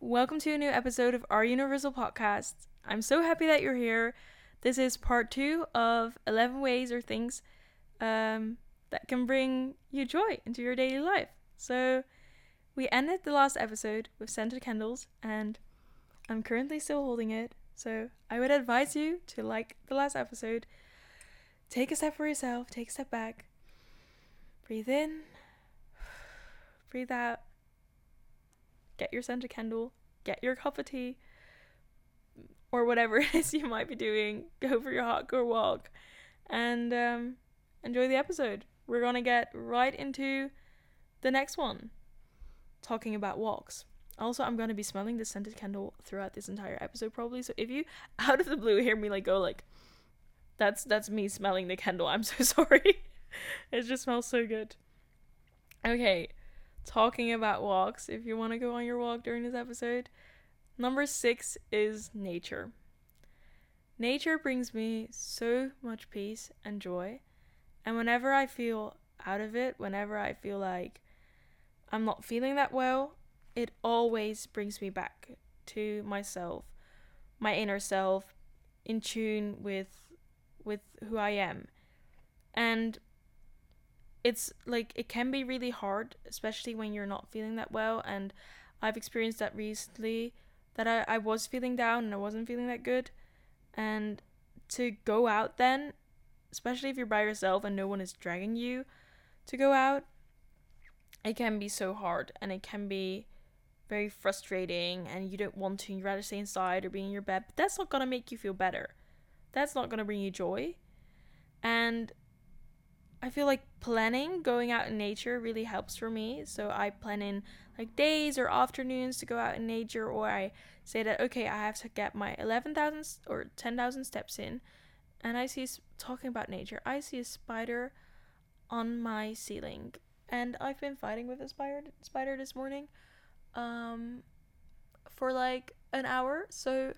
welcome to a new episode of Our Universal Podcast. I'm so happy that you're here. This is part two of 11 ways or things um, that can bring you joy into your daily life. So, we ended the last episode with scented candles, and I'm currently still holding it. So, I would advise you to like the last episode, take a step for yourself, take a step back, breathe in, breathe out get your scented candle, get your cup of tea, or whatever it is you might be doing. Go for your hardcore walk, and um, enjoy the episode. We're gonna get right into the next one, talking about walks. Also, I'm gonna be smelling this scented candle throughout this entire episode, probably. So if you out of the blue hear me like go like, that's that's me smelling the candle. I'm so sorry. it just smells so good. Okay, talking about walks if you want to go on your walk during this episode. Number six is nature. Nature brings me so much peace and joy. And whenever I feel out of it, whenever I feel like I'm not feeling that well, it always brings me back to myself, my inner self, in tune with with who I am. And it's like it can be really hard, especially when you're not feeling that well. And I've experienced that recently that I, I was feeling down and I wasn't feeling that good. And to go out then, especially if you're by yourself and no one is dragging you to go out, it can be so hard and it can be very frustrating and you don't want to, you'd rather stay inside or be in your bed. But that's not gonna make you feel better. That's not gonna bring you joy. And I feel like planning going out in nature really helps for me. So I plan in like days or afternoons to go out in nature, or I say that okay, I have to get my 11,000 or 10,000 steps in. And I see, talking about nature, I see a spider on my ceiling. And I've been fighting with a spider, spider this morning um, for like an hour. So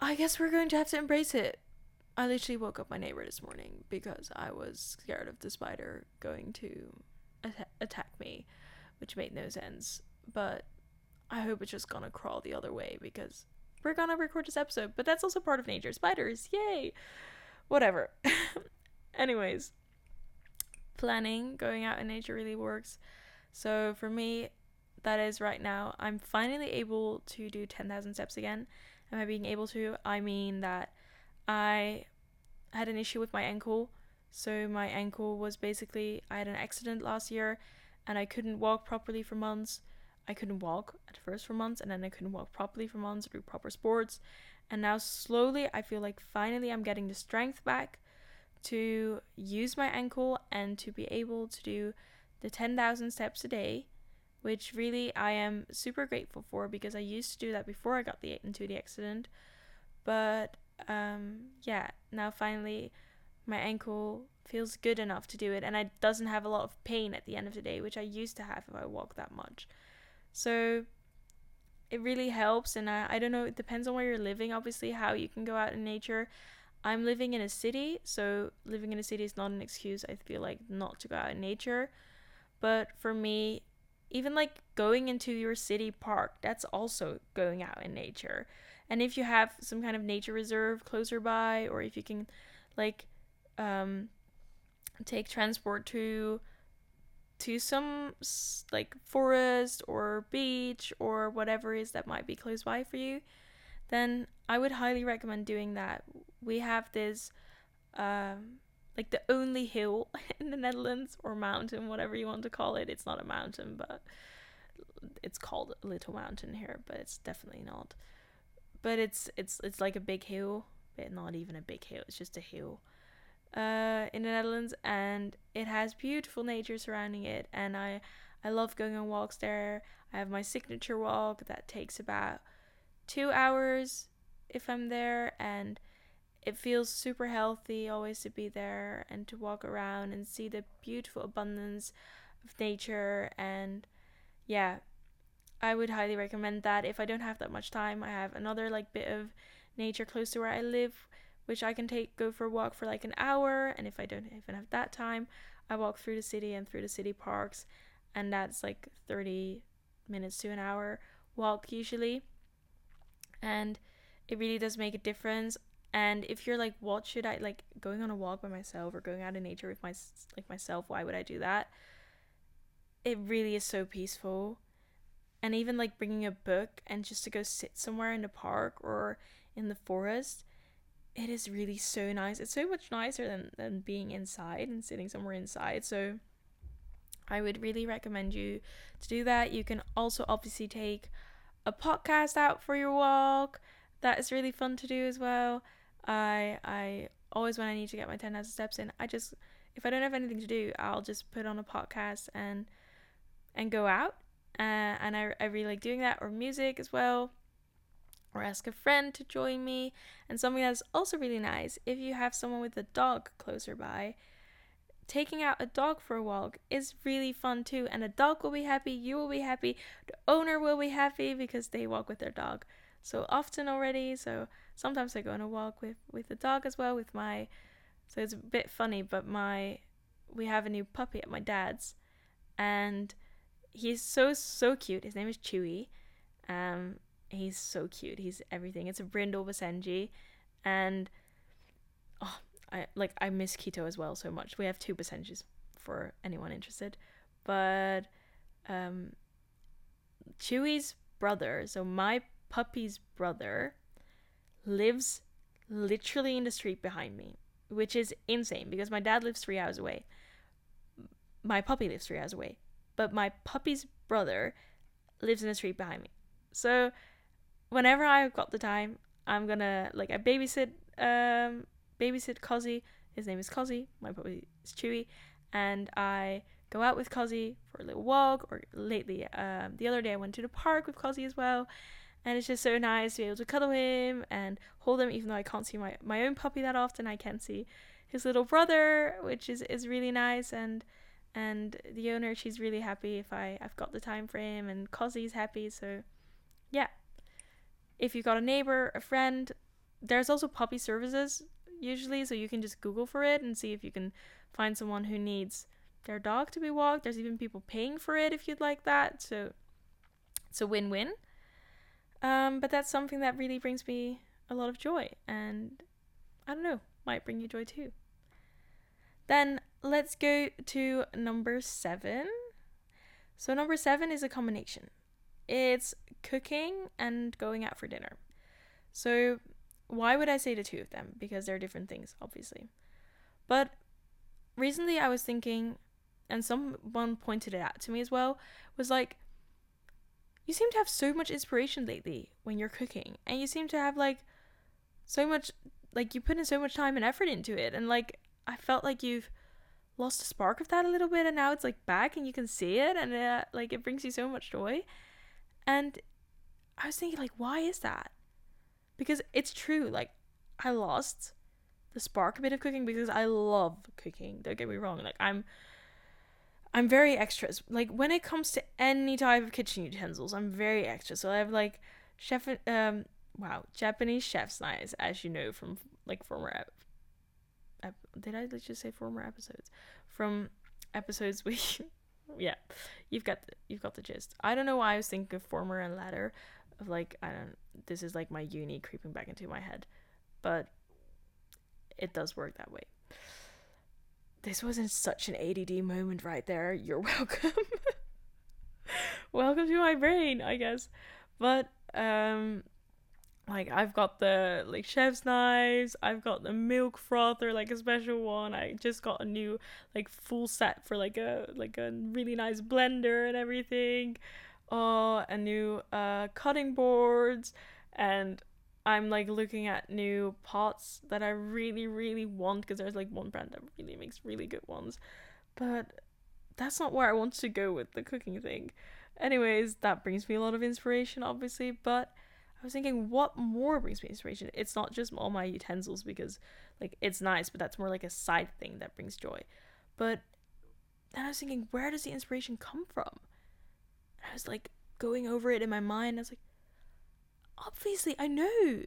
I guess we're going to have to embrace it. I literally woke up my neighbor this morning because I was scared of the spider going to at- attack me, which made no sense. But I hope it's just gonna crawl the other way because we're gonna record this episode. But that's also part of nature. Spiders, yay! Whatever. Anyways, planning, going out in nature really works. So for me, that is right now, I'm finally able to do 10,000 steps again. And by being able to, I mean that I had an issue with my ankle. So my ankle was basically I had an accident last year and I couldn't walk properly for months. I couldn't walk at first for months and then I couldn't walk properly for months do proper sports. And now slowly I feel like finally I'm getting the strength back to use my ankle and to be able to do the 10,000 steps a day, which really I am super grateful for because I used to do that before I got the into the accident. But um, yeah, now finally my ankle feels good enough to do it and it doesn't have a lot of pain at the end of the day, which I used to have if I walked that much. So it really helps and I, I don't know, it depends on where you're living, obviously, how you can go out in nature. I'm living in a city, so living in a city is not an excuse, I feel like, not to go out in nature. But for me, even like going into your city park, that's also going out in nature. And if you have some kind of nature reserve closer by, or if you can, like, um, take transport to to some like forest or beach or whatever is that might be close by for you, then I would highly recommend doing that. We have this, um, like the only hill in the Netherlands or mountain, whatever you want to call it. It's not a mountain, but it's called little mountain here, but it's definitely not but it's it's it's like a big hill, but not even a big hill. It's just a hill uh, in the Netherlands, and it has beautiful nature surrounding it. And I I love going on walks there. I have my signature walk that takes about two hours if I'm there, and it feels super healthy always to be there and to walk around and see the beautiful abundance of nature and yeah I would highly recommend that. If I don't have that much time, I have another like bit of nature close to where I live, which I can take go for a walk for like an hour. And if I don't even have that time, I walk through the city and through the city parks, and that's like 30 minutes to an hour, walk usually. And it really does make a difference. And if you're like, what should I like going on a walk by myself or going out in nature with my like myself? Why would I do that? It really is so peaceful. And even like bringing a book and just to go sit somewhere in the park or in the forest, it is really so nice. It's so much nicer than than being inside and sitting somewhere inside. So I would really recommend you to do that. You can also obviously take a podcast out for your walk. That is really fun to do as well. I I always when I need to get my 10,000 steps in, I just if I don't have anything to do, I'll just put on a podcast and and go out. Uh, and I, I really like doing that or music as well or ask a friend to join me. And something that's also really nice if you have someone with a dog closer by, taking out a dog for a walk is really fun too. And the dog will be happy, you will be happy, the owner will be happy because they walk with their dog so often already. So sometimes I go on a walk with with the dog as well with my. So it's a bit funny, but my we have a new puppy at my dad's, and he's so so cute. His name is Chewy. Um, he's so cute. He's everything. It's a brindle Basenji, and oh, I like I miss Quito as well so much. We have two Basenjis for anyone interested, but um, Chewy's brother. So my puppy's brother lives literally in the street behind me, which is insane because my dad lives three hours away. My puppy lives three hours away, but my puppy's brother lives in the street behind me. So whenever I've got the time, I'm gonna like I babysit um babysit Cozzy. His name is Cozzy. My puppy is Chewy, and I go out with Cozzy for a little walk. Or lately, um, the other day I went to the park with Cozzy as well, and it's just so nice to be able to cuddle him and hold him. Even though I can't see my my own puppy that often, I can see his little brother, which is is really nice and. And the owner, she's really happy if I, I've got the time frame and Cozzy's happy. So, yeah, if you've got a neighbor, a friend, there's also puppy services usually, so you can just Google for it and see if you can find someone who needs their dog to be walked. There's even people paying for it if you'd like that. So it's a win win. Um, but that's something that really brings me a lot of joy, and I don't know, might bring you joy too. Then let's go to number seven. So, number seven is a combination. It's cooking and going out for dinner. So, why would I say the two of them? Because they're different things, obviously. But recently I was thinking, and someone pointed it out to me as well, was like, you seem to have so much inspiration lately when you're cooking, and you seem to have like so much, like, you put in so much time and effort into it, and like, I felt like you've lost the spark of that a little bit, and now it's like back and you can see it, and it, like, it brings you so much joy. And I was thinking, like, why is that? Because it's true. Like, I lost the spark a bit of cooking because I love cooking. Don't get me wrong. Like, I'm. I'm very extras. Like when it comes to any type of kitchen utensils, I'm very extra. So I have like chef um wow, Japanese chef's knives as you know from like former ep- did I just say former episodes? From episodes we yeah, you've got the, you've got the gist. I don't know why I was thinking of former and latter, of like I don't. This is like my uni creeping back into my head, but it does work that way. This wasn't such an ADD moment right there. You're welcome. welcome to my brain, I guess. But um like I've got the like chef's knives, I've got the milk frother, like a special one. I just got a new like full set for like a like a really nice blender and everything. Oh, a new uh cutting boards and I'm like looking at new pots that I really really want because there's like one brand that really makes really good ones. But that's not where I want to go with the cooking thing. Anyways, that brings me a lot of inspiration obviously, but I was thinking, what more brings me inspiration? It's not just all my utensils because, like, it's nice, but that's more like a side thing that brings joy. But then I was thinking, where does the inspiration come from? And I was like going over it in my mind. I was like, obviously, I know.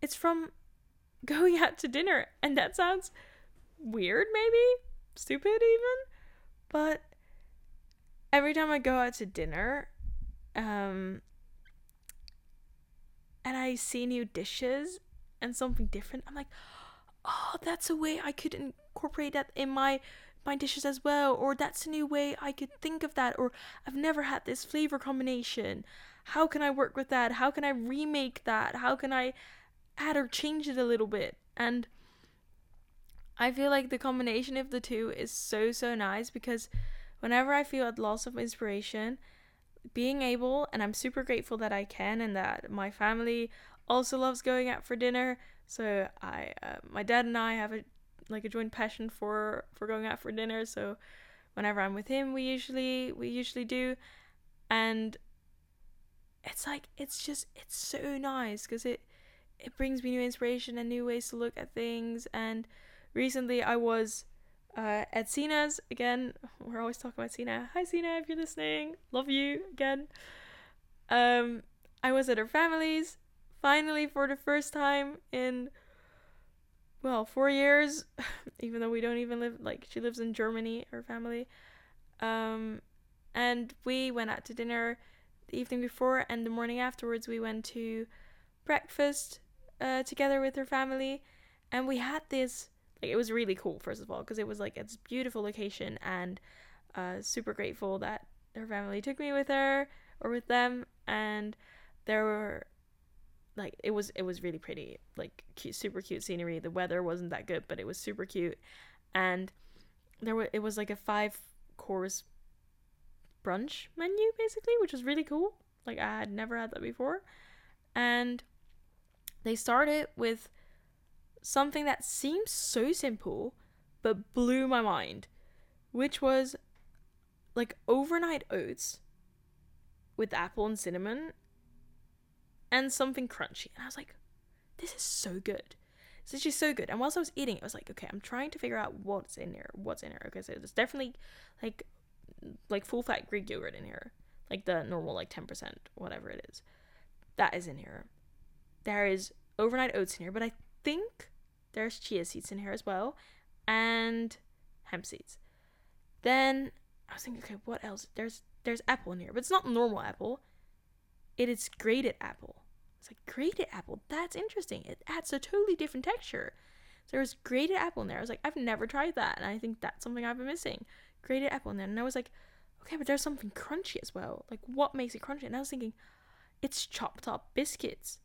It's from going out to dinner. And that sounds weird, maybe? Stupid, even? But every time I go out to dinner, um, and I see new dishes and something different, I'm like, oh, that's a way I could incorporate that in my my dishes as well or that's a new way I could think of that or I've never had this flavor combination. How can I work with that? How can I remake that? How can I add or change it a little bit? And I feel like the combination of the two is so so nice because whenever I feel at loss of inspiration, being able and I'm super grateful that I can and that my family also loves going out for dinner. So I uh, my dad and I have a like a joint passion for for going out for dinner. So whenever I'm with him, we usually we usually do, and it's like it's just it's so nice because it it brings me new inspiration and new ways to look at things. And recently, I was uh, at Sina's again. We're always talking about Sina. Hi, Sina, if you're listening, love you again. Um, I was at her family's finally for the first time in well, four years, even though we don't even live, like, she lives in Germany, her family. Um, and we went out to dinner the evening before, and the morning afterwards, we went to breakfast uh, together with her family. And we had this, like, it was really cool, first of all, because it was, like, it's beautiful location, and uh, super grateful that her family took me with her or with them. And there were like it was it was really pretty like cute super cute scenery. The weather wasn't that good but it was super cute. And there was it was like a five course brunch menu basically which was really cool. Like i had never had that before. And they started with something that seems so simple but blew my mind which was like overnight oats with apple and cinnamon and something crunchy. And I was like, this is so good. This is so good. And whilst I was eating, I was like, okay, I'm trying to figure out what's in here. What's in here? Okay, so there's definitely like like full fat Greek yogurt in here. Like the normal like 10%, whatever it is. That is in here. There is overnight oats in here, but I think there's chia seeds in here as well. And hemp seeds. Then I was thinking, okay, what else? There's there's apple in here, but it's not normal apple. It is grated apple. It's like grated apple. That's interesting. It adds a totally different texture. So there was grated apple in there. I was like, I've never tried that, and I think that's something I've been missing. Grated apple in there, and I was like, okay, but there's something crunchy as well. Like, what makes it crunchy? And I was thinking, it's chopped up biscuits.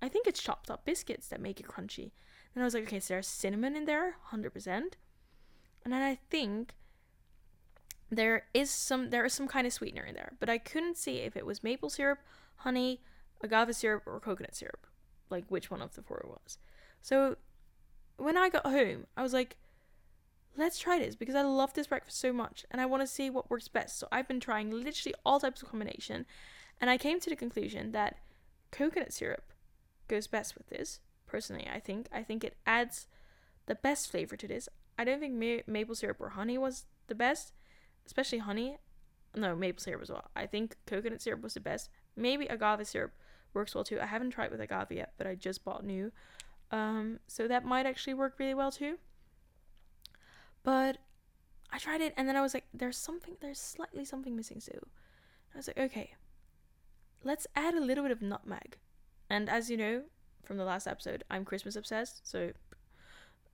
I think it's chopped up biscuits that make it crunchy. And I was like, okay, so there's cinnamon in there, hundred percent. And then I think there is some there is some kind of sweetener in there, but I couldn't see if it was maple syrup honey, agave syrup, or coconut syrup. Like which one of the four it was. So when I got home, I was like, let's try this because I love this breakfast so much and I want to see what works best. So I've been trying literally all types of combination and I came to the conclusion that coconut syrup goes best with this. Personally, I think I think it adds the best flavor to this. I don't think ma- maple syrup or honey was the best, especially honey. No, maple syrup as well. I think coconut syrup was the best. Maybe agave syrup works well too. I haven't tried with agave yet, but I just bought new. Um, so that might actually work really well too. But I tried it and then I was like, there's something, there's slightly something missing too. I was like, okay, let's add a little bit of nutmeg. And as you know from the last episode, I'm Christmas obsessed, so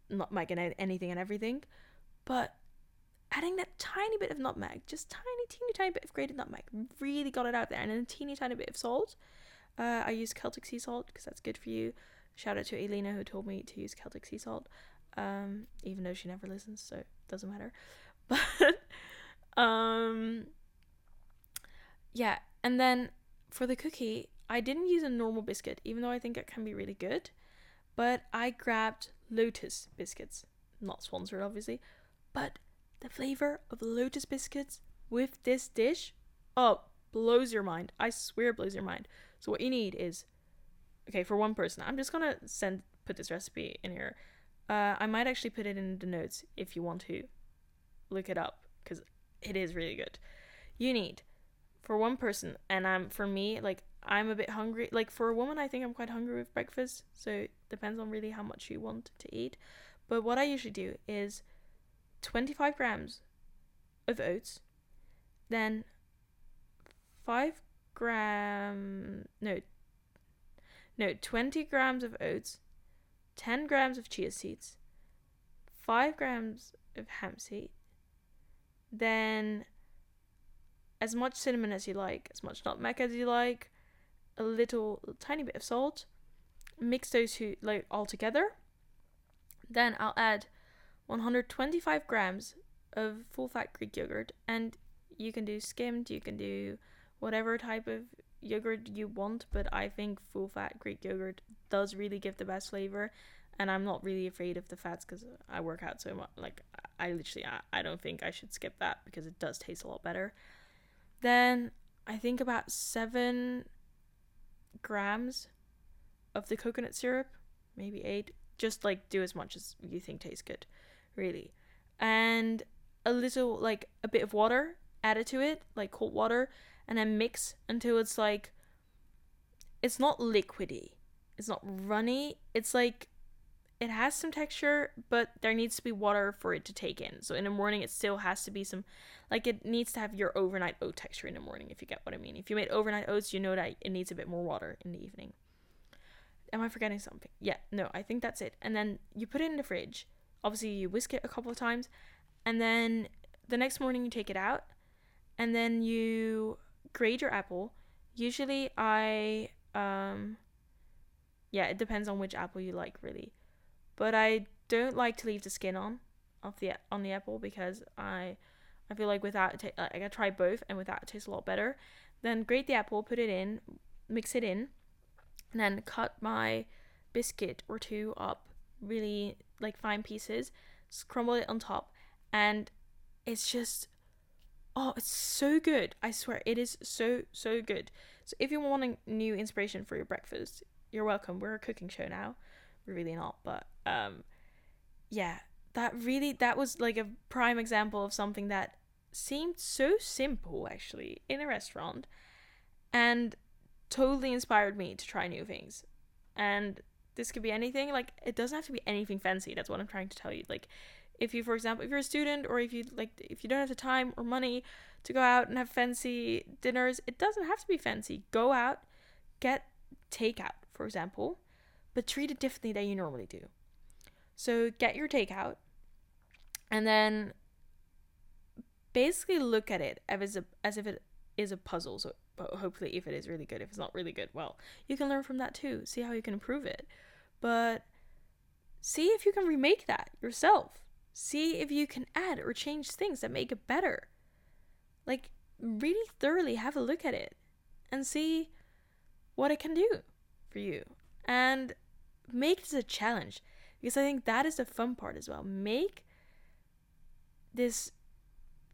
nutmeg and anything and everything. But adding that tiny bit of nutmeg, just tiny, teeny, tiny bit of grated nutmeg, really got it out there, and then a teeny, tiny bit of salt. Uh, I use Celtic sea salt because that's good for you. Shout out to Elena who told me to use Celtic sea salt, um, even though she never listens, so it doesn't matter. But um, yeah, and then for the cookie, I didn't use a normal biscuit, even though I think it can be really good. But I grabbed Lotus biscuits, not sponsored, obviously, but the flavor of Lotus biscuits with this dish, oh, blows your mind. I swear blows your mind. So what you need is okay, for one person. I'm just to send put this recipe in here. Uh, I might actually put it in the notes if you want to look it up cuz it is really good. You need for one person and I'm for me like I'm a bit hungry. Like for a woman, I think I'm quite hungry with breakfast. So it depends on really how much you want to eat. But what I usually do is 25 grams of oats, then 5 gram, no, no, 20 grams of oats, 10 grams of chia seeds, 5 grams of hemp seed, then as much cinnamon as you like, as much nutmeg as you like, a little tiny bit of salt. Mix those two like all together. Then I'll add 125 grams of full fat Greek yogurt, and you can do skimmed, you can do whatever type of yogurt you want, but I think full fat Greek yogurt does really give the best flavor. And I'm not really afraid of the fats because I work out so much. Like, I literally, I, I don't think I should skip that because it does taste a lot better. Then I think about seven grams of the coconut syrup, maybe eight. Just like do as much as you think tastes good, really. And a little, like a bit of water added to it, like cold water, and then mix until it's like, it's not liquidy, it's not runny, it's like it has some texture, but there needs to be water for it to take in. So in the morning, it still has to be some, like it needs to have your overnight oat texture in the morning, if you get what I mean. If you made overnight oats, you know that it needs a bit more water in the evening. Am I forgetting something? Yeah, no, I think that's it. And then you put it in the fridge. Obviously, you whisk it a couple of times, and then the next morning you take it out, and then you grate your apple. Usually, I um, yeah, it depends on which apple you like, really but I don't like to leave the skin on of the on the apple because I I feel like without it, like I try both and without it tastes a lot better. Then grate the apple, put it in, mix it in, and then cut my biscuit or two up really like fine pieces, crumble it on top, and it's just oh, it's so good. I swear it is so so good. So if you want a new inspiration for your breakfast, you're welcome. We're a cooking show now. Really not, but um yeah that really that was like a prime example of something that seemed so simple actually in a restaurant and totally inspired me to try new things. And this could be anything like it doesn't have to be anything fancy that's what i'm trying to tell you. Like if you for example if you're a student or if you like if you don't have the time or money to go out and have fancy dinners it doesn't have to be fancy. Go out get takeout for example but treat it differently than you normally do so get your takeout and then basically look at it as, a, as if it is a puzzle. So hopefully if it is really good, if it's not really good, well, you can learn from that too. See how you can improve it. But see if you can remake that yourself. See if you can add or change things that make it better. Like really thoroughly have a look at it and see what it can do for you. And make this a challenge because I think that is the fun part as well. Make this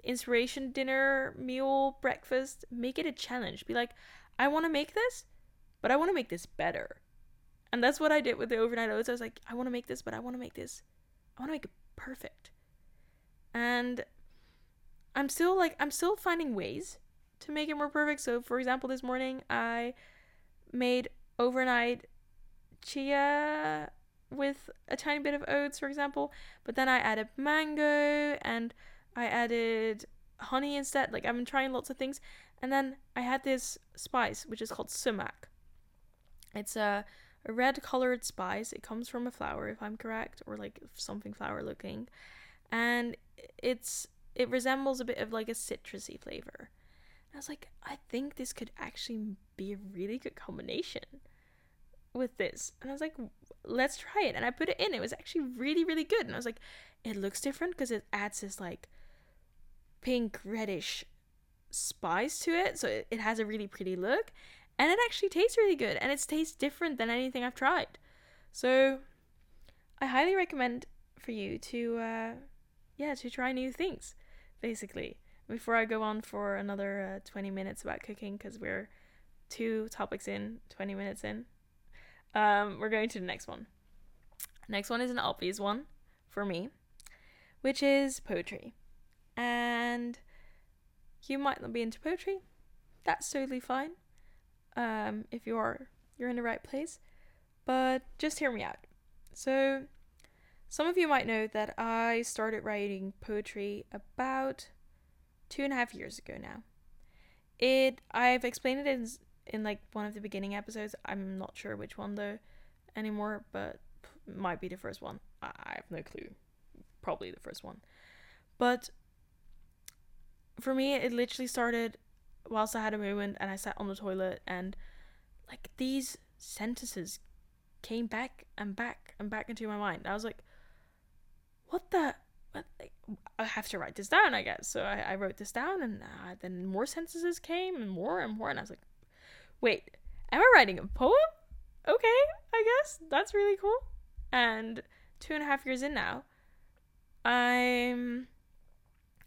inspiration dinner, meal, breakfast, make it a challenge. Be like, I want to make this, but I want to make this better. And that's what I did with the overnight oats. I was like, I want to make this, but I want to make this, I want to make it perfect. And I'm still like, I'm still finding ways to make it more perfect. So, for example, this morning I made overnight chia with a tiny bit of oats, for example. But then I added mango and I added honey instead. Like I've been trying lots of things. And then I had this spice which is called sumac. It's a, a red colored spice. It comes from a flower, if I'm correct, or like something flower looking. And it's it resembles a bit of like a citrusy flavor. And I was like, I think this could actually be a really good combination with this. And I was like, let's try it. And I put it in. It was actually really, really good. And I was like, it looks different because it adds this like pink reddish spice to it. So it, it has a really pretty look. And it actually tastes really good. And it tastes different than anything I've tried. So I highly recommend for you to, uh, yeah, to try new things, basically. Before I go on for another uh, 20 minutes about cooking, because we're two topics in, 20 minutes in. Um, we're going to the next one. Next one is an obvious one for me, which is poetry. And you might not be into poetry. That's totally fine. Um, if you are, you're in the right place. But just hear me out. So, some of you might know that I started writing poetry about two and a half years ago now. It I've explained it in in like one of the beginning episodes. I'm not sure which one though anymore, but might be the first one. I, I have no clue. Probably the first one. But for me, it literally started whilst I had a moment and I sat on the toilet and like these sentences came back and back and back into my mind. I was like, what the? I have to write this down, I guess. So I, I wrote this down and uh, then more sentences came and more and more. And I was like, wait, am I writing a poem? Okay, I guess. That's really cool. And two and a half years in now, I'm.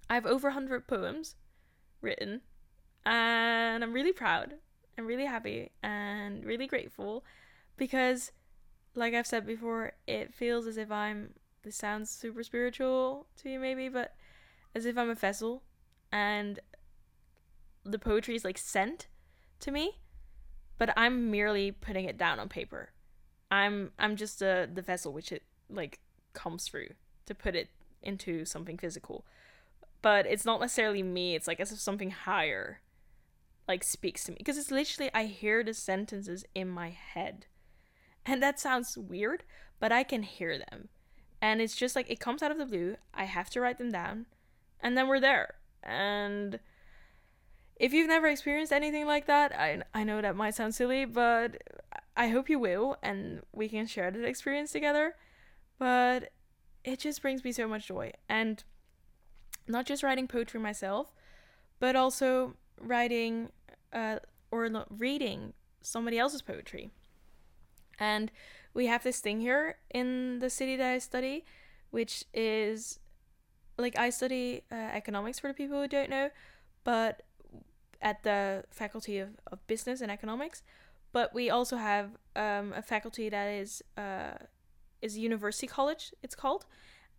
I have over 100 poems written and I'm really proud. I'm really happy and really grateful because, like I've said before, it feels as if I'm. This sounds super spiritual to you, maybe, but as if I'm a vessel and the poetry is like sent to me, but I'm merely putting it down on paper. I'm I'm just a, the vessel which it like comes through to put it into something physical. But it's not necessarily me, it's like as if something higher like speaks to me because it's literally I hear the sentences in my head. And that sounds weird, but I can hear them. And it's just like it comes out of the blue. I have to write them down and then we're there. And if you've never experienced anything like that, I I know that might sound silly, but I hope you will and we can share that experience together. But it just brings me so much joy. And not just writing poetry myself, but also writing uh, or reading somebody else's poetry. And we have this thing here in the city that I study, which is like I study uh, economics for the people who don't know, but at the faculty of, of business and economics. But we also have um, a faculty that is uh, is university college. It's called,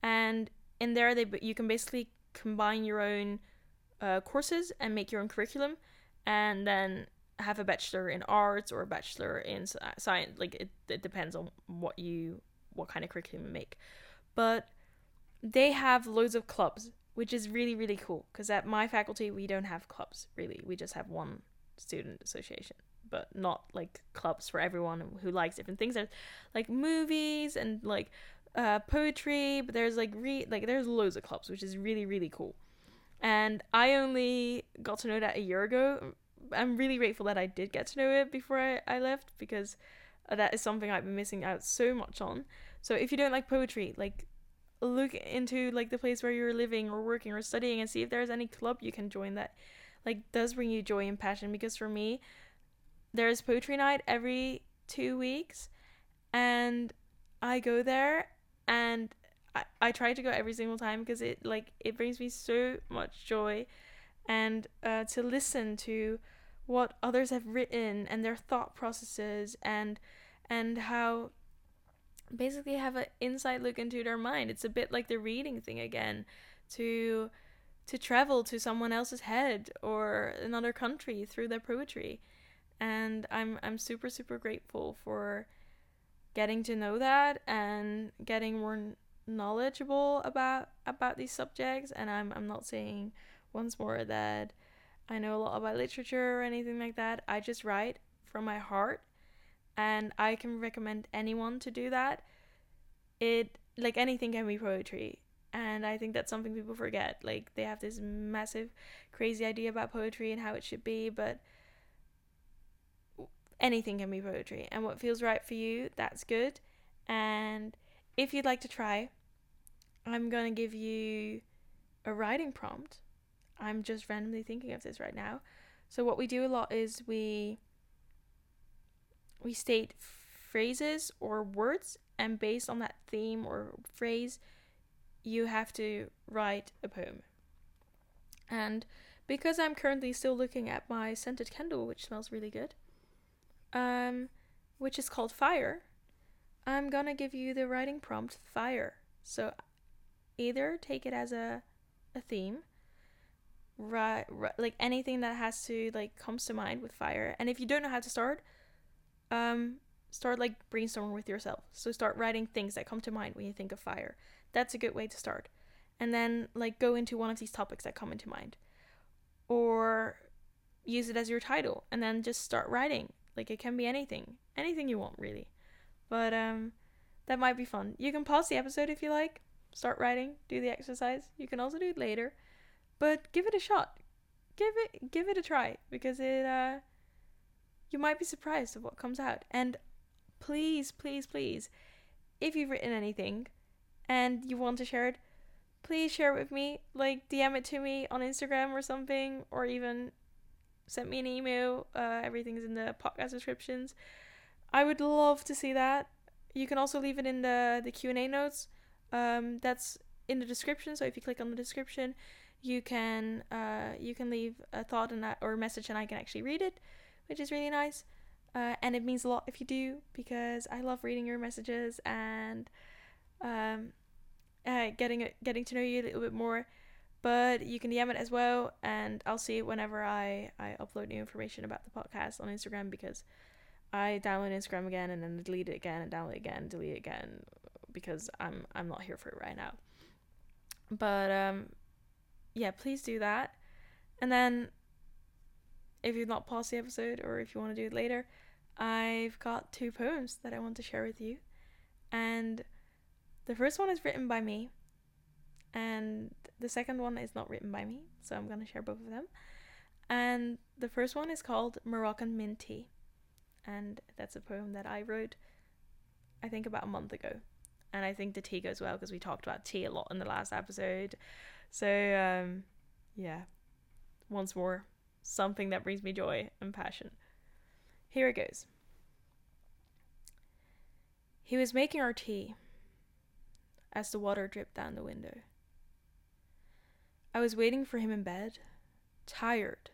and in there they you can basically combine your own uh, courses and make your own curriculum, and then have a bachelor in arts or a bachelor in science. Like it, it depends on what you what kind of curriculum you make, but they have loads of clubs, which is really really cool. Because at my faculty we don't have clubs really. We just have one student association but not like clubs for everyone who likes different things. There's like movies and like uh, poetry, but there's like re like there's loads of clubs, which is really really cool. And I only got to know that a year ago. I'm really grateful that I did get to know it before I, I left because that is something I've been missing out so much on. So if you don't like poetry, like look into like the place where you're living or working or studying and see if there's any club you can join that like does bring you joy and passion. Because for me there's poetry night every 2 weeks and I go there and I, I try to go every single time because it like it brings me so much joy and uh, to listen to what others have written and their thought processes and and how basically have an inside look into their mind. It's a bit like the reading thing again to to travel to someone else's head or another country through their poetry. And i'm i'm super super grateful for getting to know that and getting more knowledgeable about about these subjects. And I'm I'm not saying once more that I know a lot about literature or anything like that. I just write from my heart and I can recommend anyone to do that. It like anything can be poetry. And I think that's something people forget. Like they have this massive crazy idea about poetry and how it should be, but anything can be poetry. And what feels right for you, that's good. And if you'd like to try, I'm to give you a writing prompt. I'm just randomly thinking of this right now. So what we do a lot is we we state phrases or words and based on that theme or phrase you have to write a poem. And because I'm currently still looking at my scented candle which smells really good, um which is called Fire, I'm gonna give you the writing prompt fire. So either take it as a a theme, right like anything that has to like comes to mind with fire. And if you don't know how to start, um start like brainstorming with yourself. So start writing things that come to mind when you think of fire. That's a good way to start. And then like go into one of these topics that come into mind. Or use it as your title and then just start writing. Like it can be anything, anything you want really. But um that might be fun. You can pause the episode if you like, start writing, do the exercise. You can also do it later. But give it a shot. Give it give it a try because it uh you might be surprised of what comes out. And please, please, please, if you've written anything and you want to share it, please share it with me. Like DM it to me on Instagram or something, or even send me an email. Uh, everything's in the podcast descriptions. I would love to see that. You can also leave it in the the Q and A notes. Um, that's in the description. So if you click on the description, you can uh, you can leave a thought and or a message, and I can actually read it, which is really nice. Uh, and it means a lot if you do because I love reading your messages and um, uh, getting getting to know you a little bit more. But you can DM it as well, and I'll see it whenever I I upload new information about the podcast on Instagram because I download Instagram again and then delete it again and download it again, delete it again because I'm I'm not here for it right now. But um, yeah, please do that, and then if you've not paused the episode or if you want to do it later, I've got two poems that I want to share with you. And the first one is written by me, and the second one is not written by me, so I'm going to share both of them. And the first one is called Moroccan Mint Tea, and that's a poem that I wrote, I think, about a month ago. And I think the tea goes well because we talked about tea a lot in the last episode. So, um, yeah, once more, something that brings me joy and passion. Here it goes. He was making our tea as the water dripped down the window. I was waiting for him in bed, tired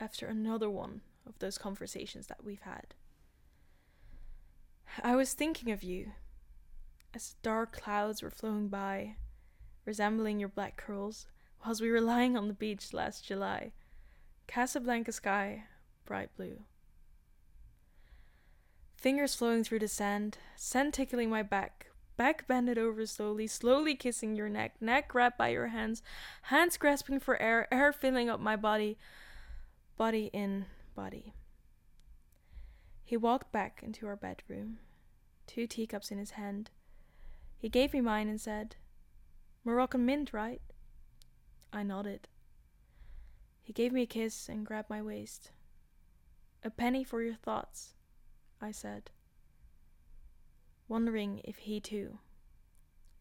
after another one of those conversations that we've had. I was thinking of you as dark clouds were flowing by, resembling your black curls, whilst we were lying on the beach last July. Casablanca sky, bright blue. Fingers flowing through the sand, sand tickling my back, back bended over slowly, slowly kissing your neck, neck grabbed by your hands, hands grasping for air, air filling up my body, body in body. He walked back into our bedroom, two teacups in his hand. He gave me mine and said, Moroccan mint, right? I nodded. He gave me a kiss and grabbed my waist. A penny for your thoughts. I said, wondering if he too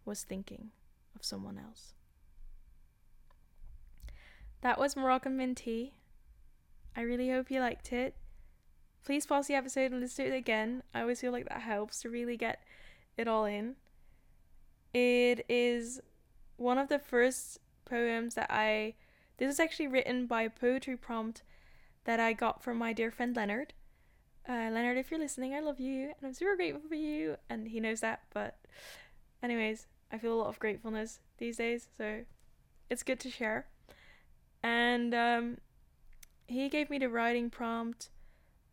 was thinking of someone else. That was Moroccan Mint Tea. I really hope you liked it. Please pause the episode and listen to it again. I always feel like that helps to really get it all in. It is one of the first poems that I. This is actually written by a poetry prompt that I got from my dear friend Leonard. Uh, Leonard, if you're listening, I love you and I'm super grateful for you. And he knows that. But, anyways, I feel a lot of gratefulness these days. So, it's good to share. And um, he gave me the writing prompt.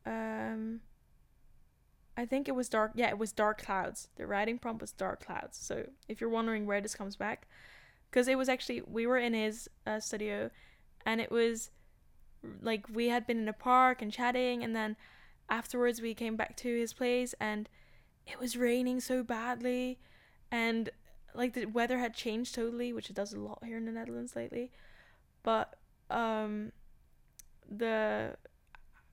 Um, I think it was dark. Yeah, it was dark clouds. The writing prompt was dark clouds. So, if you're wondering where this comes back, because it was actually, we were in his uh, studio and it was like we had been in a park and chatting and then afterwards we came back to his place and it was raining so badly and like the weather had changed totally which it does a lot here in the netherlands lately but um the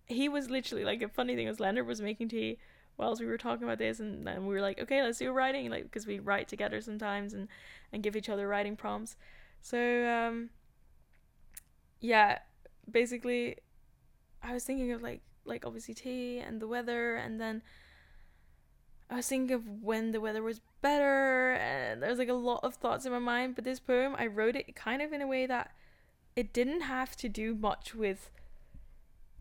he was literally like a funny thing was leonard was making tea whilst we were talking about this and then we were like okay let's do writing like because we write together sometimes and and give each other writing prompts. So um yeah basically i was thinking of like like obviously tea and the weather and then I was thinking of when the weather was better and there's like a lot of thoughts in my mind but this poem I wrote it kind of in a way that it didn't have to do much with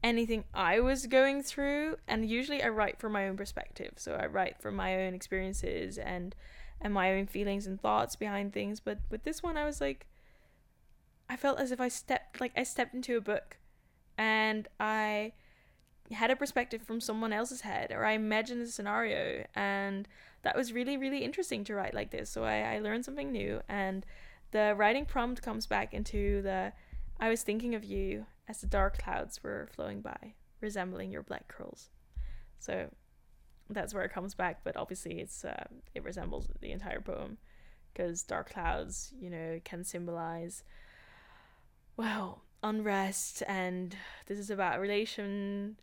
anything I was going through and usually I write from my own perspective. So I write from my own experiences and and my own feelings and thoughts behind things. But with this one I was like I felt as if I stepped like I stepped into a book and I had a perspective from someone else's head or I imagined a scenario and that was really really interesting to write like this. So I, I learned something new and the writing prompt comes back into the I was thinking of you as the dark clouds were flowing by, resembling your black curls. So that's where it comes back, but obviously it's uh, it resembles the entire poem because dark clouds, you know, can symbolize well unrest, and this is about a relation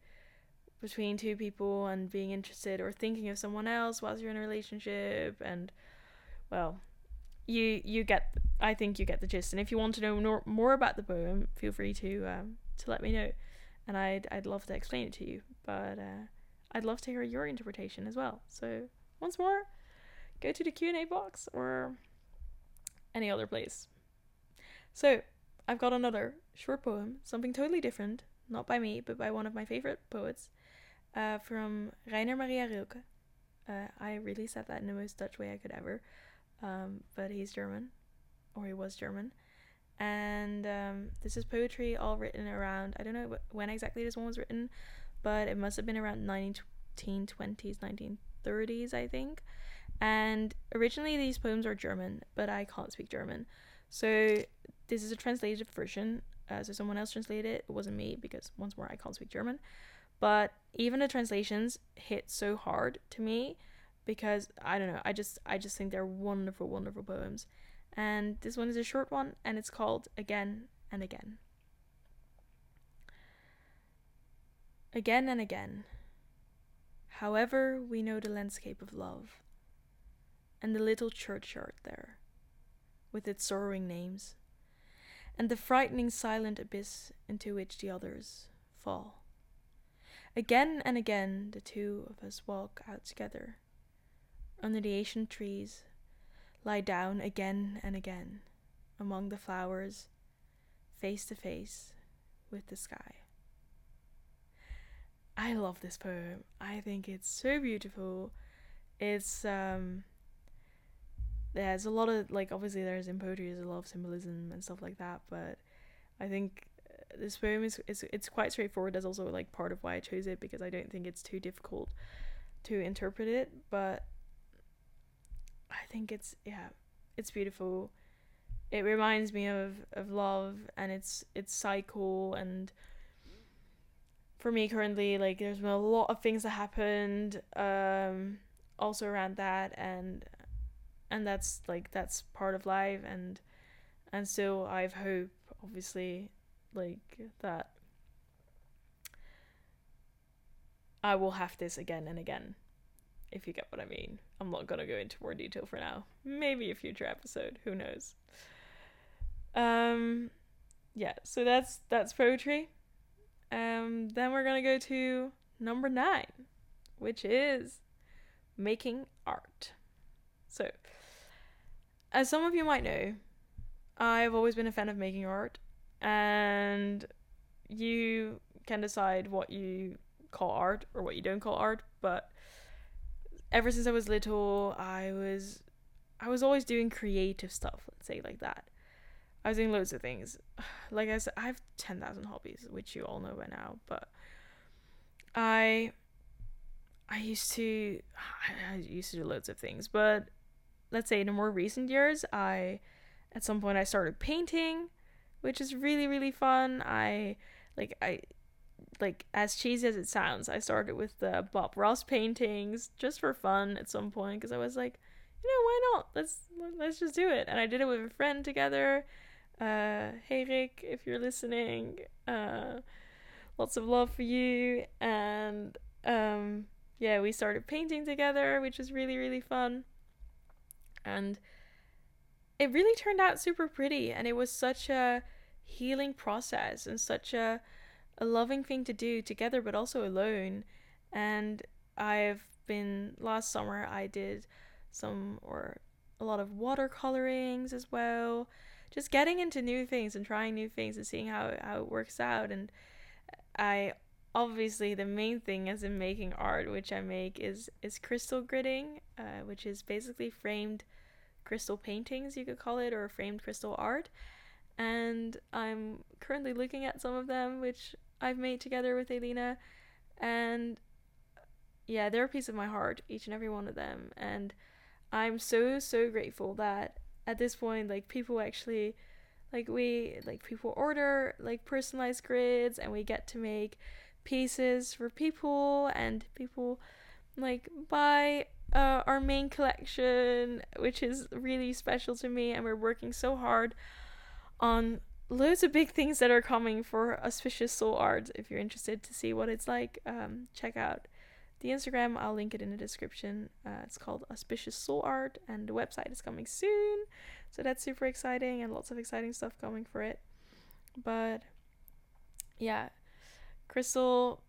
between two people and being interested or thinking of someone else whilst you're in a relationship, and well, you you get I think you get the gist. And if you want to know more, about the poem, feel free to um, to let me know, and I'd I'd love to explain it to you. But uh, I'd love to hear your interpretation as well. So once more, go to the Q and A box or any other place. So I've got another short poem, something totally different, not by me, but by one of my favorite poets, uh, from Rainer Maria Rilke. Uh, I really said that in the most Dutch way I could ever, um, but he's German, or he was German. And um, this is poetry all written around, I don't know when exactly this one was written, but it must have been around 1920s, 1930s, I think. And originally these poems are German, but I can't speak German. So this is a translated version. Uh, so someone else translated it. It wasn't me because once more I can't speak German. But even the translations hit so hard to me because I don't know. I just I just think they're wonderful, wonderful poems. And this one is a short one, and it's called Again and Again. Again and again. However, we know the landscape of love, and the little churchyard there, with its sorrowing names, and the frightening silent abyss into which the others fall. Again and again, the two of us walk out together under the ancient trees, lie down again and again among the flowers, face to face with the sky. I love this poem. I think it's so beautiful. It's um there's a lot of like obviously there's in poetry there's a lot of symbolism and stuff like that, but I think uh, this poem is it's it's quite straightforward. That's also like part of why I chose it because I don't think it's too difficult to interpret it, but I think it's yeah, it's beautiful. It reminds me of of love and its its cycle and for me currently like there's been a lot of things that happened um also around that and and that's like that's part of life and and so I've hope obviously like that I will have this again and again if you get what I mean. I'm not gonna go into more detail for now. Maybe a future episode, who knows. Um yeah, so that's that's poetry. Um, then we're gonna go to number nine, which is making art. So, as some of you might know, I've always been a fan of making art, and you can decide what you call art or what you don't call art, but ever since I was little, I was I was always doing creative stuff, let's say like that. I was doing loads of things. Like I said, I have 10,000 hobbies, which you all know by now, but I I used to I used to do loads of things, but let's say in the more recent years, I at some point I started painting, which is really really fun. I like I like as cheesy as it sounds, I started with the Bob Ross paintings just for fun at some point because I was like, you know, why not? Let's let's just do it. And I did it with a friend together uh, hey Rick, if you're listening, uh, lots of love for you. And um, yeah, we started painting together, which was really, really fun. And it really turned out super pretty. And it was such a healing process and such a, a loving thing to do together, but also alone. And I've been, last summer, I did some or a lot of watercolorings as well just getting into new things and trying new things and seeing how, how it works out. And I obviously the main thing as in making art which I make is is crystal gridding, uh, which is basically framed crystal paintings you could call it or framed crystal art. And I'm currently looking at some of them which I've made together with Elena and yeah, they're a piece of my heart, each and every one of them. And I'm so, so grateful that at this point like people actually like we like people order like personalized grids and we get to make pieces for people and people like buy uh, our main collection which is really special to me and we're working so hard on loads of big things that are coming for auspicious soul art if you're interested to see what it's like um, check out the instagram. I'll link it in the description. Uh, it's called auspicious soul art and the website is coming soon. So that's super exciting and lots of exciting stuff coming for it. But yeah crystal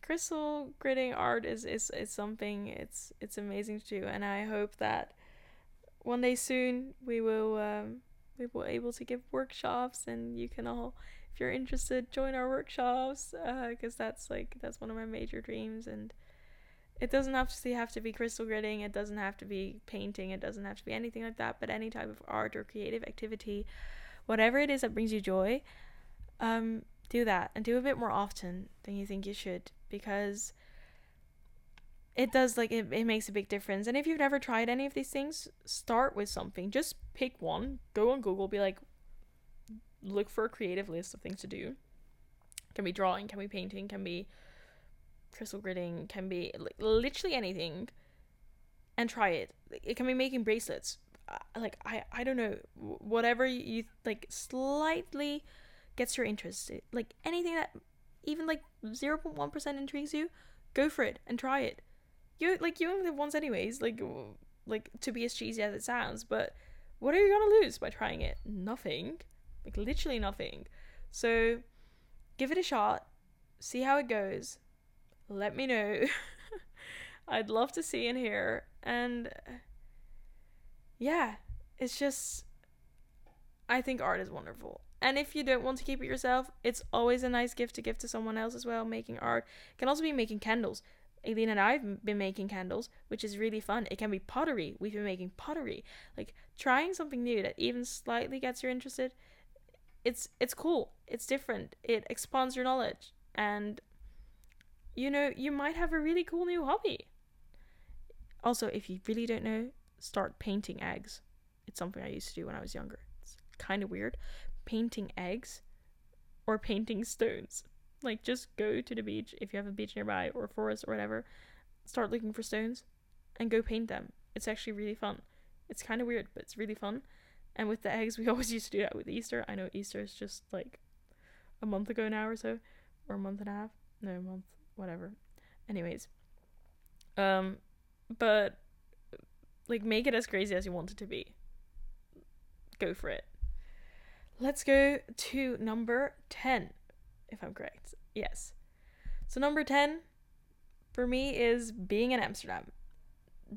crystal gridding art is, is is something it's it's amazing to do and i hope that one day soon we will um, we will able to give workshops and you can all if you're interested join our workshops because uh, that's like that's one of my major dreams. And it doesn't obviously have to be crystal gridding it doesn't have to be painting it doesn't have to be anything like that but any type of art or creative activity whatever it is that brings you joy um do that and do a bit more often than you think you should because it does like it, it makes a big difference. And if you've never tried any of these things start with something. Just pick one. Go on google be like look for a creative list of things to do. Can be drawing can be painting can be crystal gridding can be literally anything. And try it. It can be making bracelets. Uh, like i i don't know. Whatever you like slightly gets your interest like anything that even like 0.1% intrigues you go for it and try it you like you only live once anyways like like to be as cheesy as it sounds but what are you gonna lose by trying it? Nothing. Like literally nothing. So give it a shot. See how it goes. Let me know. I'd love to see and hear. And uh, yeah it's just i think art is wonderful. And if you don't want to keep it yourself, it's always a nice gift to give to someone else as well. Making art. It can also be making candles. Aileen and I've been making candles, which is really fun. It can be pottery. We've been making pottery. Like trying something new that even slightly gets you interested. It's it's cool. It's different. It expands your knowledge and you know, you might have a really cool new hobby. Also, if you really don't know, start painting eggs. It's something I used to do when I was younger. It's kind of weird. Painting eggs or painting stones. Like, just go to the beach if you have a beach nearby or a forest or whatever. Start looking for stones and go paint them. It's actually really fun. It's kind of weird, but it's really fun. And with the eggs, we always used to do that with Easter. I know Easter is just like a month ago now or so, or a month and a half. No, month, whatever. Anyways, um, but like make it as crazy as you want it to be. Go for it. Let's go to number 10 if I'm correct. Yes. So number 10 for me is being in Amsterdam.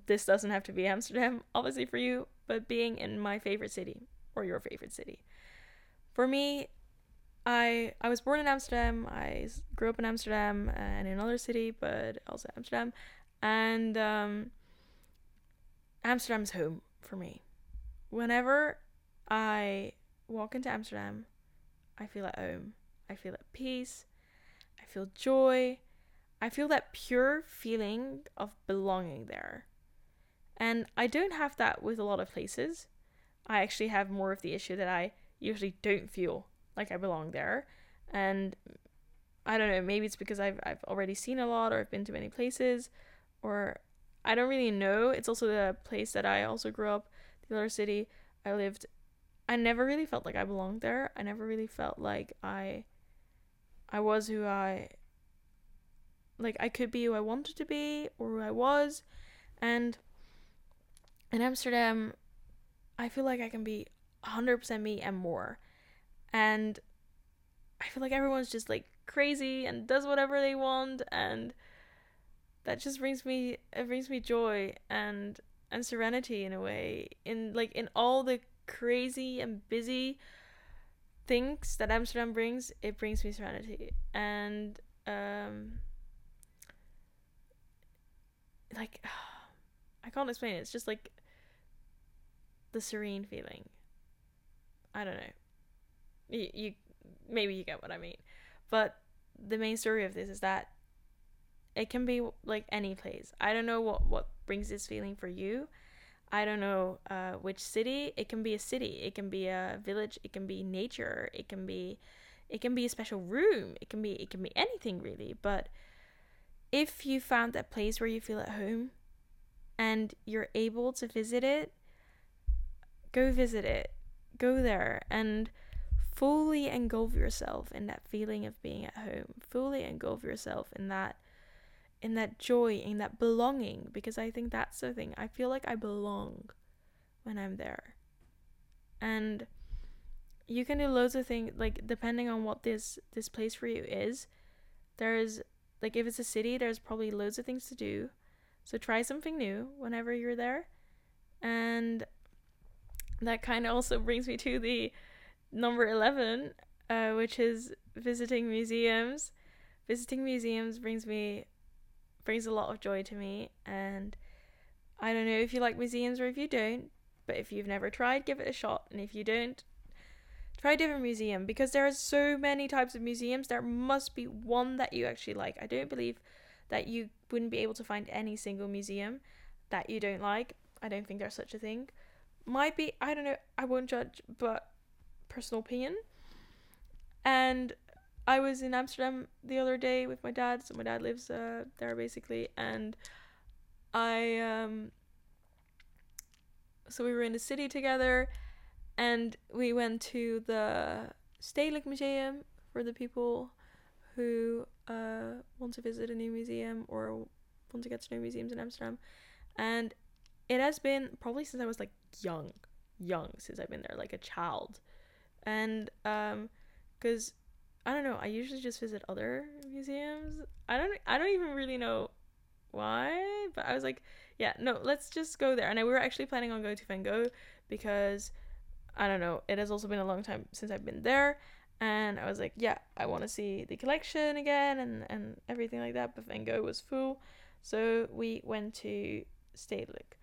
This doesn't have to be Amsterdam, obviously, for you, but being in my favorite city or your favorite city. For me, I I was born in Amsterdam. I grew up in Amsterdam and in another city, but also Amsterdam. And um, Amsterdam's home for me. Whenever I walk into Amsterdam, I feel at home. I feel at peace. I feel joy. I feel that pure feeling of belonging there. And I don't have that with a lot of places. I actually have more of the issue that I usually don't feel like I belong there. And I don't know, maybe it's because I've I've already seen a lot or I've been to many places or I don't really know. It's also the place that I also grew up, the other city I lived. I never really felt like I belonged there. I never really felt like I I was who I like I could be who I wanted to be or who I was. And in Amsterdam I feel like I can be 100% me and more. And I feel like everyone's just like crazy and does whatever they want. And that just brings me it brings me joy and and serenity in a way. In like in all the crazy and busy things that Amsterdam brings, it brings me serenity. And um like I can't explain it. It's just like the serene feeling. I don't know. You, you maybe you get what I mean. But the main story of this is that it can be like any place. I don't know what what brings this feeling for you. I don't know uh, which city. It can be a city. It can be a village. It can be nature. It can be, it can be a special room. It can be it can be anything really. But if you found that place where you feel at home, and you're able to visit it, go visit it. Go there and fully engulf yourself in that feeling of being at home. Fully engulf yourself in that in that joy, in that belonging because I think that's the thing. I feel like I belong when I'm there. And you can do loads of things like depending on what this this place for you is. There's like if it's a city, there's probably loads of things to do. So try something new whenever you're there. And that kind of also brings me to the number 11, uh, which is visiting museums. Visiting museums brings me brings a lot of joy to me and I don't know if you like museums or if you don't, but if you've never tried, give it a shot. And if you don't, try a different museum because there are so many types of museums. There must be one that you actually like. I don't believe that you wouldn't be able to find any single museum that you don't like. I don't think there's such a thing. Might be, I don't know, I won't judge, but personal opinion. And I was in Amsterdam the other day with my dad, so my dad lives uh, there basically, and I um so we were in the city together and we went to the Stedelijk Museum for the people who uh, want to visit a new museum or want to get to know museums in Amsterdam. And it has been probably since I was like young, young, since I've been there, like a child. And um, because I don't know, I usually just visit other museums. I don't, I don't even really know why, but I was like, yeah, no, let's just go there. And I, we were actually planning on going to Van Gogh because I don't know, it has also been a long time since I've been there and I was like, yeah, I want to see the collection again and and everything like that. But Van Gogh was full, so we went to Stedelijk.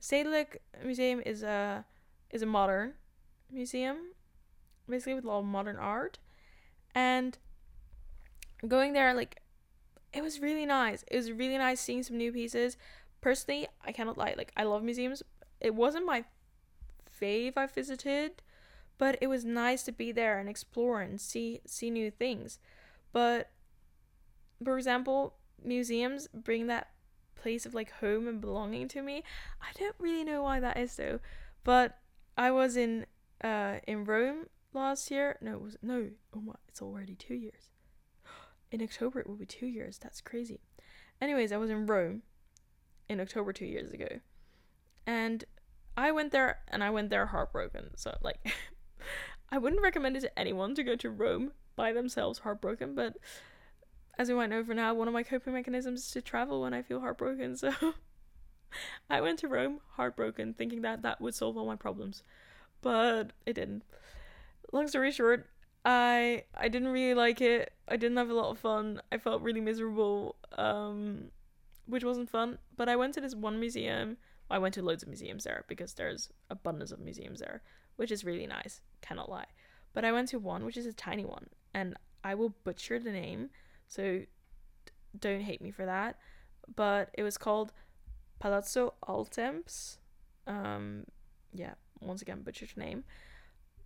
Stedelijk Museum is a is a modern museum, basically with a lot of modern art, and going there like it was really nice. It was really nice seeing some new pieces. Personally, I cannot lie, like I love museums. It wasn't my fave I visited but it was nice to be there and explore and see see new things but for example museums bring that place of like home and belonging to me i don't really know why that is though but i was in uh in rome last year. No it was no oh my it's already two years. In october it will be two years. That's crazy. Anyways i was in rome in october two years ago. And i went there and i went there heartbroken. So like I wouldn't recommend it to anyone to go to Rome by themselves heartbroken, but as we know for now, one of my coping mechanisms is to travel when I feel heartbroken, so I went to Rome heartbroken, thinking that that would solve all my problems, but it didn't. Long story short, I I didn't really like it. I didn't have a lot of fun. I felt really miserable, um, which wasn't fun. But I went to this one museum. I went to loads of museums there because there's abundance of museums there which is really nice, cannot lie. But I went to one which is a tiny one, and I will butcher the name, so don't hate me for that. But it was called Palazzo Altemps. Um, yeah, once again butchered name,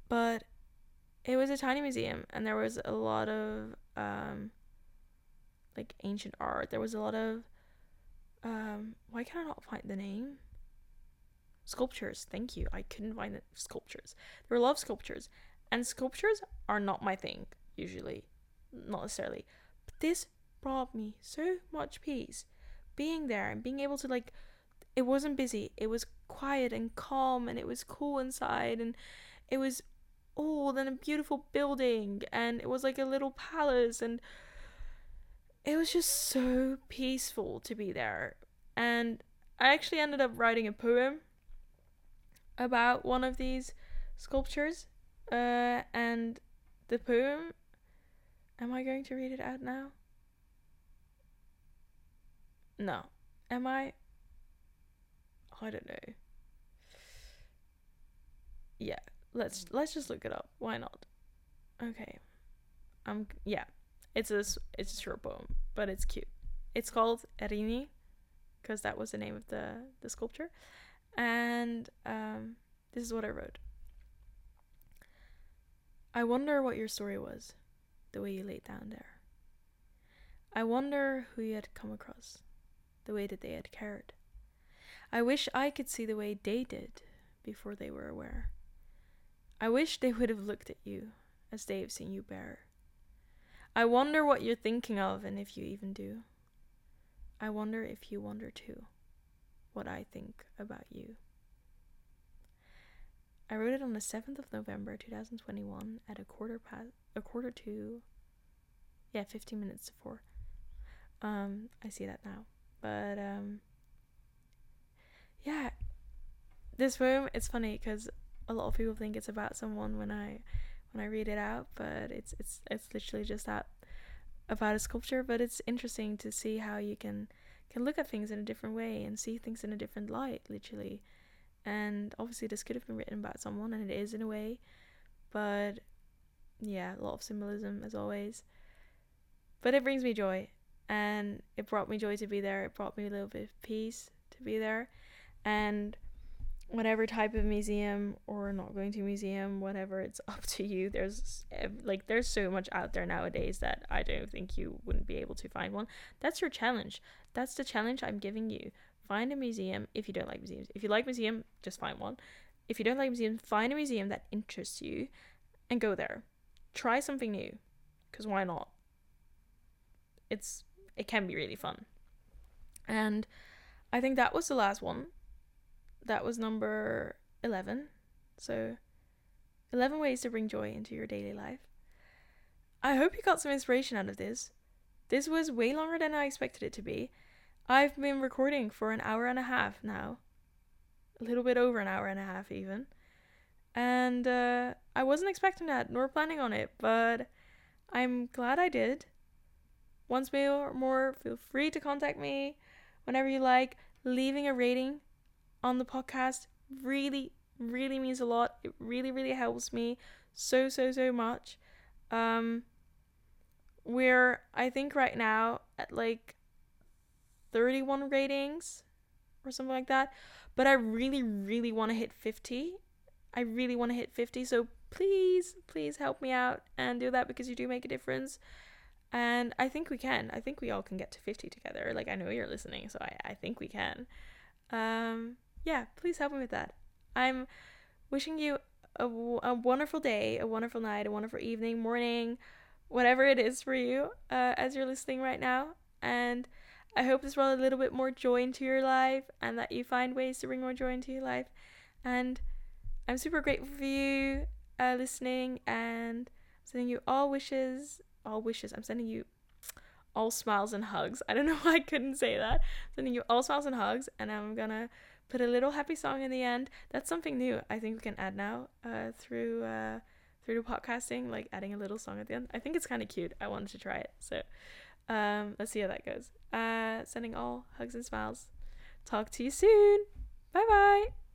but it was a tiny museum, and there was a lot of um, like ancient art. There was a lot of um, why can I not find the name? Sculptures, thank you. I couldn't find the sculptures. There were a lot of sculptures, and sculptures are not my thing, usually. Not necessarily. But this brought me so much peace. Being there and being able to, like, it wasn't busy. It was quiet and calm, and it was cool inside, and it was old and a beautiful building, and it was like a little palace, and it was just so peaceful to be there. And I actually ended up writing a poem about one of these sculptures uh, and the poem. Am I going to read it out now? No. Am I? I don't know. Yeah, let's let's just look it up. Why not? Okay. Um yeah. It's a it's a short poem, but it's cute. It's called Erini because that was the name of the the sculpture And um, this is what I wrote. I wonder what your story was, the way you laid down there. I wonder who you had come across, the way that they had cared. I wish I could see the way they did before they were aware. I wish they would have looked at you as they have seen you bear. I wonder what you're thinking of and if you even do. I wonder if you wonder too what I think about you. I wrote it on the 7th of November 2021 at a quarter past a quarter to yeah, 15 minutes to 4. Um I see that now. But um yeah, this room it's funny cuz a lot of people think it's about someone when I when I read it out, but it's it's it's literally just that about a sculpture, but it's interesting to see how you can can look at things in a different way and see things in a different light, literally. And obviously, this could have been written about someone, and it is in a way, but yeah, a lot of symbolism as always. But it brings me joy, and it brought me joy to be there. It brought me a little bit of peace to be there, and whatever type of museum or not going to museum whatever it's up to you. There's like there's so much out there nowadays that i don't think you wouldn't be able to find one. That's your challenge. That's the challenge i'm giving you. Find a museum if you don't like museums. If you like museum just find one. If you don't like museums find a museum that interests you and go there. Try something new because why not? It's it can be really fun. And i think that was the last one that was number 11. So, 11 ways to bring joy into your daily life. I hope you got some inspiration out of this. This was way longer than I expected it to be. I've been recording for an hour and a half now. A little bit over an hour and a half, even. And uh, I wasn't expecting that, nor planning on it, but I'm glad I did. Once more, feel free to contact me whenever you like. Leaving a rating on the podcast really, really means a lot. It really, really helps me so, so, so much. Um, we're, I think, right now at like 31 ratings or something like that. But I really, really want to hit 50. I really want to hit 50. So please, please help me out and do that because you do make a difference. And I think we can. I think we all can get to 50 together. Like, I know you're listening, so I, I think we can. Um, yeah, please help me with that. I'm wishing you a, a wonderful day, a wonderful night, a wonderful evening, morning, whatever it is for you uh, as you're listening right now. And I hope this brought a little bit more joy into your life and that you find ways to bring more joy into your life. And I'm super grateful for you uh, listening and sending you all wishes, all wishes. I'm sending you all smiles and hugs. I don't know why I couldn't say that. I'm sending you all smiles and hugs, and I'm gonna put a little happy song in the end. That's something new I think we can add now uh, through uh, through podcasting, like adding a little song at the end. I think it's kind of cute. I wanted to try it. So um, let's see how that goes. Uh, sending all hugs and smiles. Talk to you soon. Bye bye.